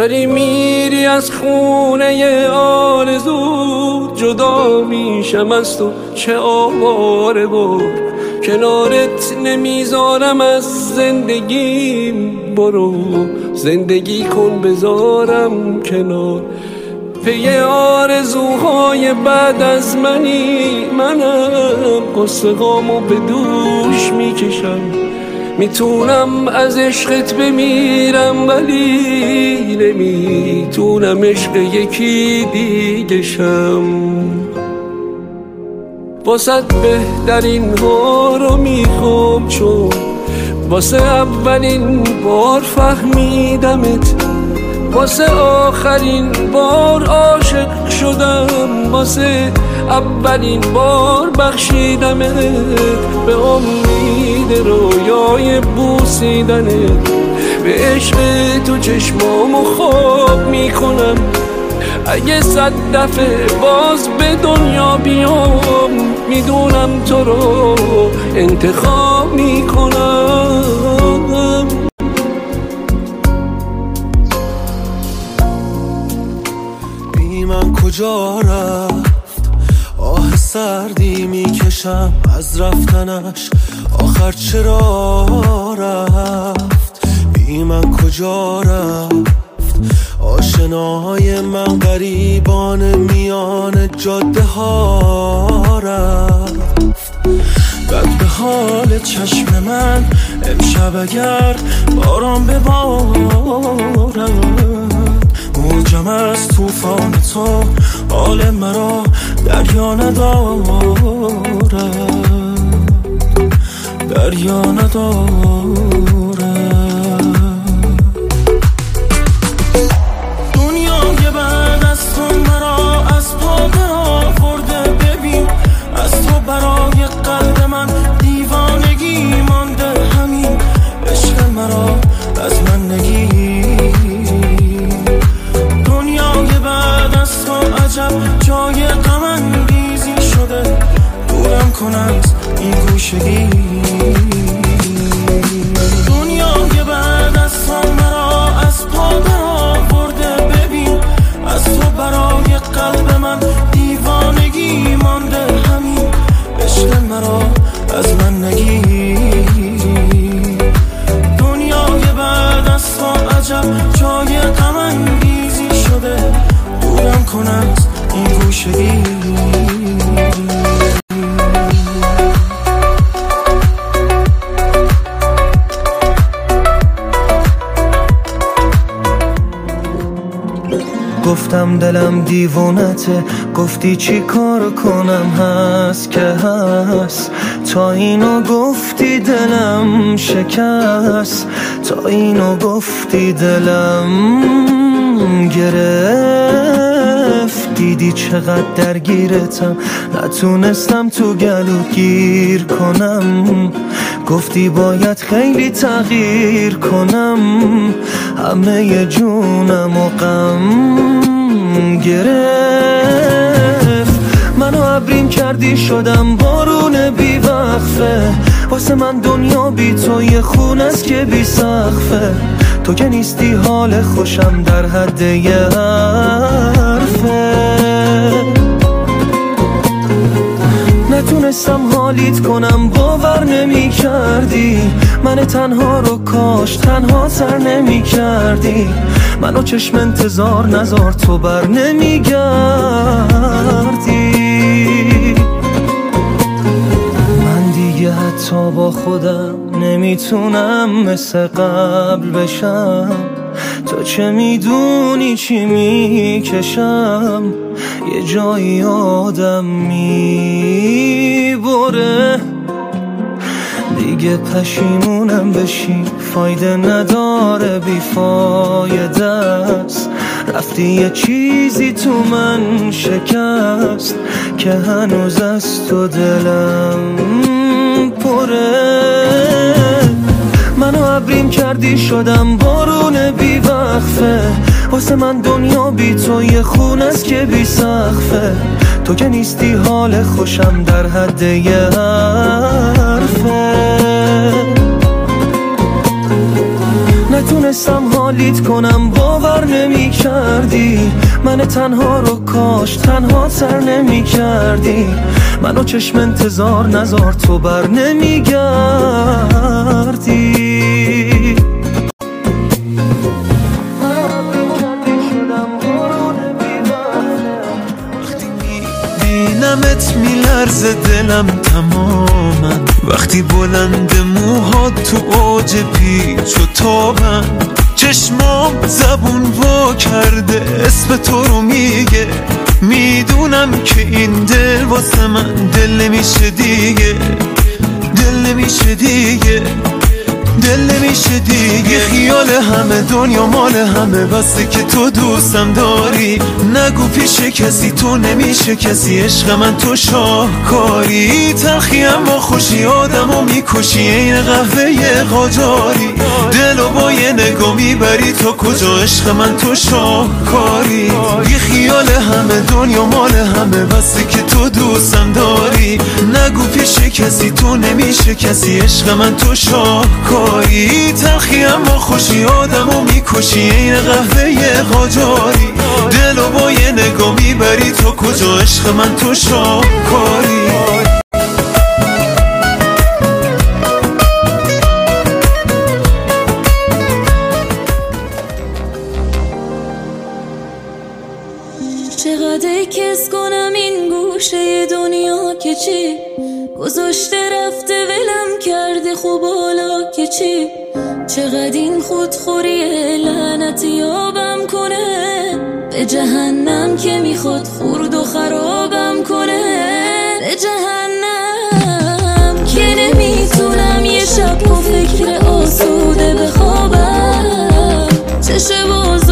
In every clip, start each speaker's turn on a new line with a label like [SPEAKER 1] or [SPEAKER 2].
[SPEAKER 1] داری میری از خونه آرزو جدا میشم از تو چه آواره بر کنارت نمی‌ذارم از زندگیم برو. زندگی کن بذارم کنار. پی آرزوهای بعد از منی منم قصه به دوش می‌کشم. می‌تونم از عشقت بمیرم ولی نمی‌تونم عشق یکی دیگه شم. واسه بهترین ها رو می‌خوام چون واسه اولین بار فهمیدمت. واسه آخرین بار عاشق شدم. واسه اولین بار بخشیدمت به امید رویای بوسیدنت به عشق تو چشمامو خواب می‌کنم. اگه صد دفعه باز به دنیا بیام می‌دونم تو رو انتخاب می‌کنم.
[SPEAKER 2] بی من کجا آه سردی می‌کشم از رفتنش. آخر چرا رفت؟ بی من کجا رفت؟ آشناهای من قریبان میان جاده ها رفت. بد به حال چشم من امشب اگر باران ببارد موجم از توفان تو حال مرا دریا ندارد دریا ندارد دیوونته گفتی چی کار کنم هست که هست؟ تا اینو گفتی دلم شکست تا اینو گفتی دلم گرفت. دیدی چقدر درگیرتم نتونستم تو گلو گیر کنم. گفتی باید خیلی تغییر کنم همه جونم و غم. گرفت. منو عبرین کردی شدم بارون بی وقفه واسه من دنیا بی تو یه خون است که بی سخفه تو که نیستی حال خوشم در حد یه حرفه. نتونستم حالیت کنم باور نمی کردی. من تنها رو کاش تنها سر نمی کردی. منو چشم انتظار نزار تو بر نمیگردی. من دیگه حتی با خودم نمی‌تونم مثل قبل بشم. تو چه می‌دونی چی می‌کشم؟ یه جایی آدم می‌بره دیگه پشیمونم بشی فایده نداره بیفایده است. رفتی یه چیزی تو من شکست که هنوز از تو دلم پره. منو عبریم کردی شدم بارون بی وقفه واسه من دنیا بی تو یه خون است که بی سخفه تو که نیستی حال خوشم در حد یه حرفه. حال
[SPEAKER 3] حالیت کنم باور نمی کردی من تنها رو کاش تنها سر نمی کردی منو چشم انتظار نزار تو بر نمی گردی بینمت میلرز دلم تماما وقتی بلند موها تو اوج پیچ و تابم چشمام زبون وا کرده اسم تو رو میگه. می‌دونم که این دل واسه من دل نمیشه دیگه دل نمیشه دیگه. دل نمیشه دیگه خیال همه دنیا مال همه. بسته که تو دوستم داری. نگو پیش کسی تو نمیشه کسی. عشق من تو شاهکاری. تلخی اما خوشی آدم و می‌کشی. این قهوه قاجاری. دل و با یه نگاه می‌بری. تو کجا؟ عشق من تو شاهکاری. یه خیال همه دنیا مال همه. بسته که تو دوستم داری. نگو پیش کسی تو نمیشه کسی. عشق من تو شاهکاری. تلخی اما خوشی آدم و می‌کشی. این قهوه قاجاری. دل و با یه نگاه می‌بری. تو کجا؟ عشق من تو شاهکاری.
[SPEAKER 2] که چی؟ گذاشته رفته ولم کرده خوب حالا که چی؟ چقدر این خودخوری لعنت یابم کنه؟ به جهنم که می‌خواد خورد و خرابم کنه؟ به جهنم که نمی‌تونم یه شب با فکر آسوده بخوابم. چه بازار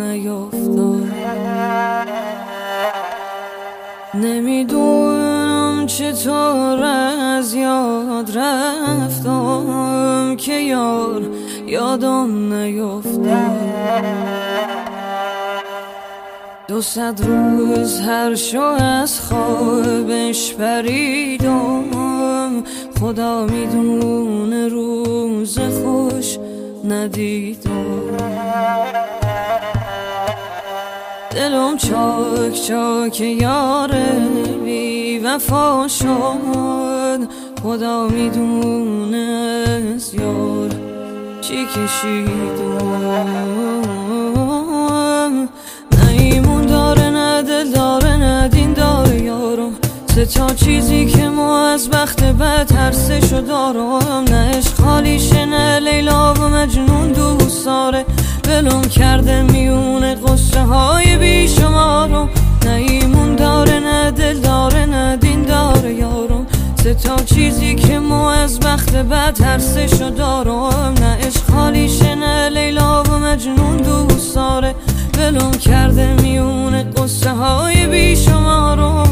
[SPEAKER 2] نیفتاد. نمی‌دونم چطور از یاد رفتم که یار یادم نیفتاد. دو صد روز هر شو از خوابش پریدم خدا می‌دونه روز خوش ندیدم. دلم چاک چاک یاره بی وفا شد. خدا می‌دونه از یار چی کشیدم. سه تا چیزی که ما از بخت بد ترسشو دارم نه عشق. خالیشه نه لیلا و مجنون دوست داره ولم کرده میونه قصه های بیشمارم نه ایمون داره نه دل داره نه دین داره یارم سه تا چیزی که ما از بخت بد ترسشو دارم نه عشق. خالیشه لیلا و مجنون دوست داره ولم کرده میونه قصه های بیشمارم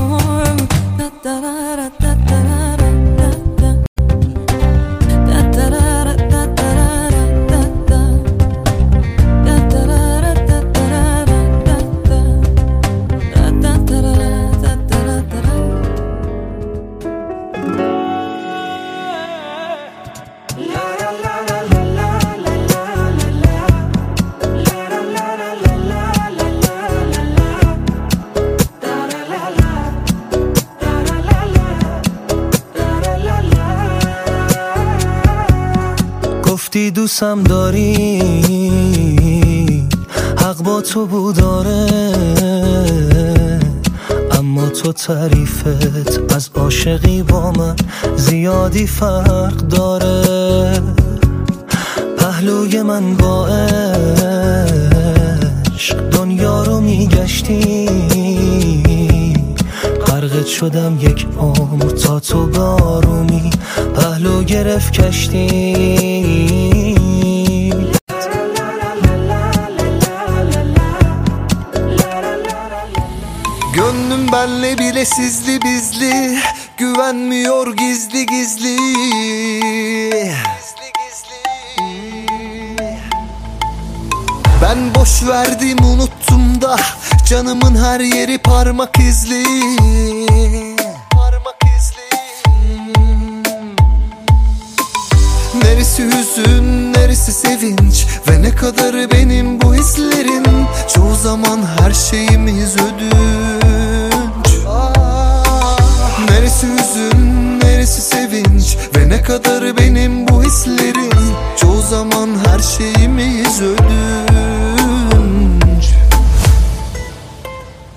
[SPEAKER 3] دوستم داری؟ حق با تو بود داره اما
[SPEAKER 2] تو تعریفت از عاشقی با من زیادی فرق داره. پهلوی من با عشق دنیا رو میگشتی. غرقت شدم یک عمر تا تو بارومی پهلو گرفت کشتی.
[SPEAKER 4] Benle bile sizli bizli Güvenmiyor gizli gizli. Ben boş verdim unuttum da Canımın her yeri parmak izli. Parmak izli. Neresi hüzün, neresi sevinç Ve ne kadar benim bu hislerin? Çoğu zaman her şeyimiz ödül Neresi hüzün, neresi sevinç? Ve ne kadar benim bu hislerim? Çoğu zaman her şeyimiz ödünç.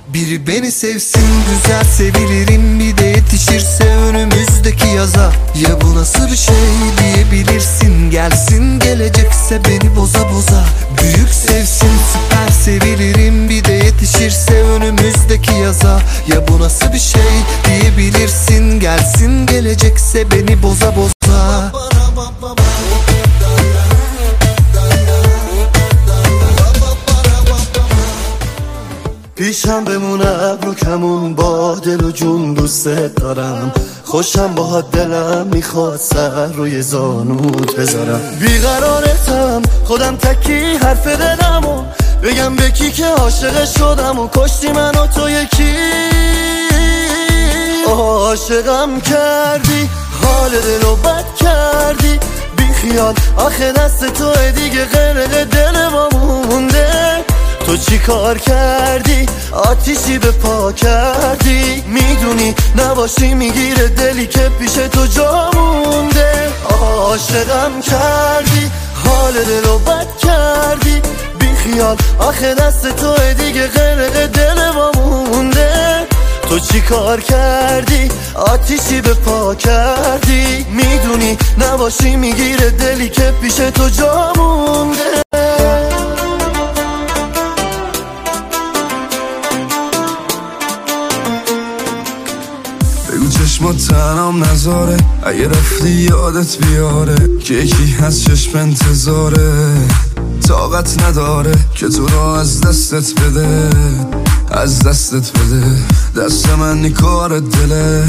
[SPEAKER 4] Biri beni sevsin güzel sevilirim. Bir de yetişirse önümüzdeki yaza. Ya bu nasıl bir şey diyebilirsin? Gelsin gelecekse beni boza boza. Büyük sevsin süper sevilirim yaza. Ya bu nasıl bir şey diyebilirsin? Gelsin gelecekse beni boza boza.
[SPEAKER 5] پیشم بمونه ابرو کمون با دل و جون دوست دارم خوشم با دلم می‌خواد سر روی زانوت بذارم بیقرارتم خودم تکی حرف دلم و بگم به کی که عاشق شدم و کشتی من و تو یکی. عاشقم کردی حال دل و بد کردی. بی خیال آخه دست تو دیگه غرق دل ما مونده. تو چی کار کردی؟ آتیشی به پا کردی. می‌دونی نباشی می‌گیره دلی که پیش تو جا مونده. عاشقم کردی حال دل و بد کردی. خیال آخه دست تو دیگه غرق دل ما مونده. تو چی کار کردی؟ آتیشی به پا کردی. می‌دونی نباشی می‌گیره دلی که پیش تو جا مونده.
[SPEAKER 6] چشما تنام نذاره اگه رفتی یادت بیاره که یکی هست چشم انتظاره. طاقت نداره که تو رو از دستت بده از دستت بده. دست من کار دله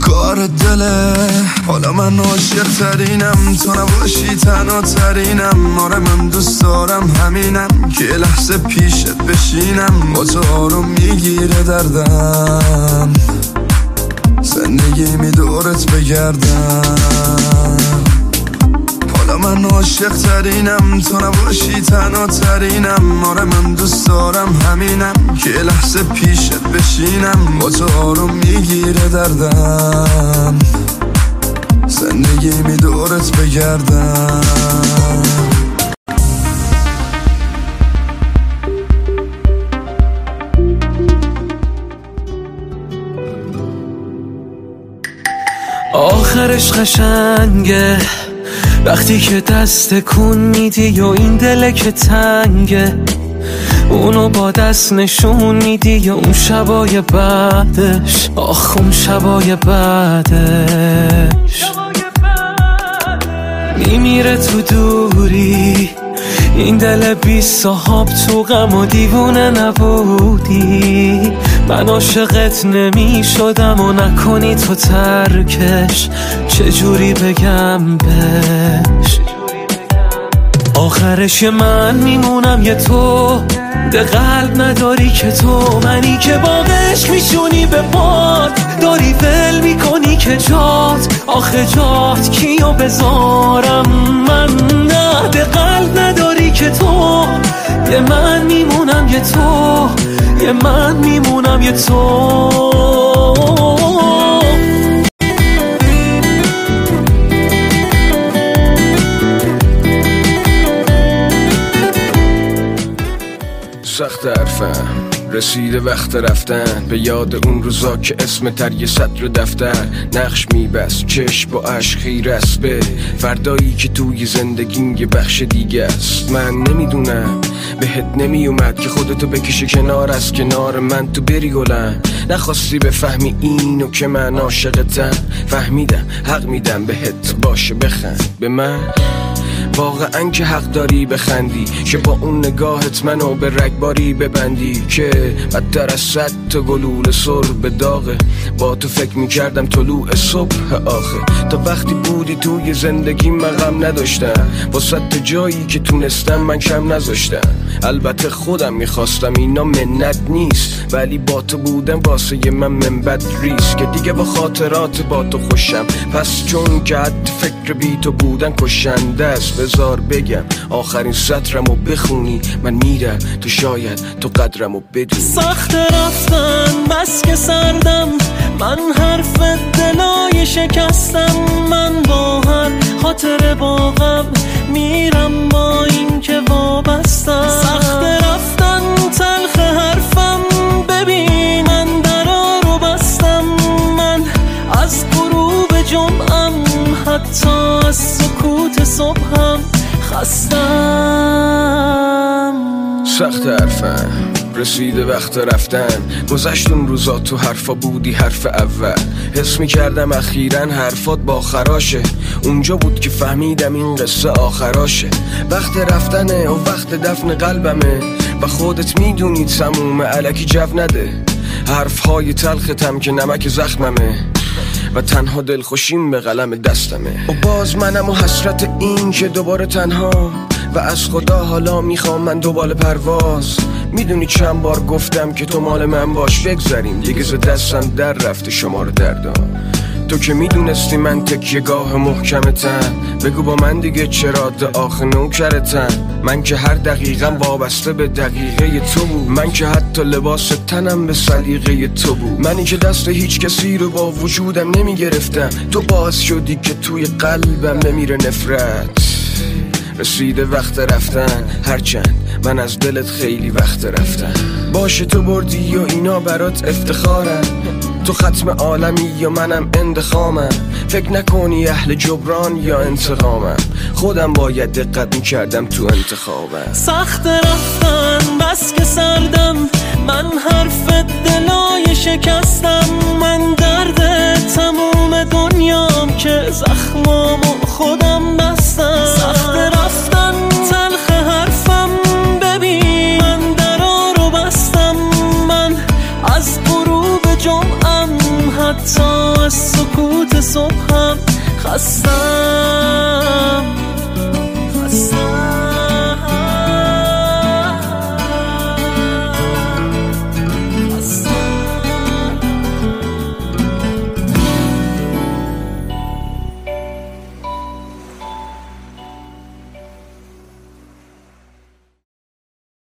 [SPEAKER 6] کار دله. حالا من عاشق ترینم تو نباشی تنها ترینم. آره من دوست دارم همینم که لحظه پیشت بشینم. با تو آروم می‌گیره دردم زندگی می دورت بگردم. حالا من عاشق ترینم تو نباشی تنها ترینم. آره من دوست دارم همینم که لحظه پیشت بشینم. با تو آروم می‌گیره دردم. زندگی می دورت بگردم.
[SPEAKER 7] آخرش قشنگه. وقتی که دست کن میدی و این دل که تنگه اونو با دست نشون میدی یا اون شبای بعدش. آخ اون شبای بعدش. میمیره تو دوری این دل بی صحاب تو غم و دیوونه نبودی. من عاشقت نمی شدم و نکنی تو ترکش. چجوری بگم بش آخرش من میمونم یه تو. ده قلب نداری که تو منی که باقش میشونی به باد. داری ول می‌کنی که جات. آخه جات کیو بذارم؟ من نه ده قلب نداری که تو. یه من میمونم یه تو. یه من میمونم یه تو.
[SPEAKER 8] سخت حرفم رسیده وقت رفتن. به یاد اون روزا که اسم تر سطر دفتر. نقش میبست. چشم با عشق خیر است به فردایی که توی زندگیم یه بخش دیگه است. من نمی‌دونم. بهت نمیومد که خودتو بکشه کنار. از کنار من تو بری گلم. نخواستی بفهمی اینو که من عاشقتم. فهمیدم. حق میدم بهت. باشه بخند. به من. واقعا که حق داری بخندی که با اون نگاهت منو به رگباری ببندی که بدتر از صد تا گلول سر به داغه با تو فکر می‌کردم طلوع صبح آخه. تا وقتی بودی توی زندگی من غم نداشتم. با صد جایی که تونستم من کم نذاشتم. البته خودم می‌خواستم اینا منت نیست. ولی با تو بودم واسه من منبت ریست. که دیگه با خاطرات با تو خوشم. پس چون که فکر بی تو بودن کشنده است. بذار بگم آخرین سطرمو بخونی من میرم تو شاید تو قدرمو بدونی.
[SPEAKER 7] سخت رفتن بس سردم من حرف دلای شکستم من با هر خاطر باغم میرم سخت حرفم
[SPEAKER 8] رسیده وقت رفتن. گذشت اون روزا تو حرفا بودی حرف اول. حس می کردم اخیرا حرفات با خراشه. اونجا بود که فهمیدم این قصه آخراشه. وقت رفتنه و وقت دفن قلبمه. و خودت می‌دونی تموم علکی جو نده. حرف های تلختم که نمک زخممه. و تنها دلخوشیم به قلم دستمه. و باز منم و حسرت این که دوباره تنها. و از خدا حالا می‌خوام من دوباره پرواز. می‌دونی چند بار گفتم که تو مال من باش. بگذریم دیگه ز دستم در رفته شما رو دردام تو که می‌دونستی من تکیه گاه محکمتم. بگو با من دیگه چرا آخ نوکرتم. من که هر دقیقم وابسته به دقیقه تو بود. من که حتی لباس تنم به سلیقه تو بود. منی که دست هیچ کسی رو با وجودم نمی‌گرفتم. تو باعث شدی که توی قلبم بمیره نفرت. رسیده وقت رفتن هرچند من از دلت خیلی وقت رفتن باشه تو بردی و اینا برات افتخارم. تو ختم عالمی یا منم اندخامم فکر نکنی اهل جبران یا انتقامم. خودم باید دقت می‌کردم تو انتخابم.
[SPEAKER 7] سخت رفتن بس که سردم. من حرف دلای شکستم. من درد تموم دنیام که زخمامو خود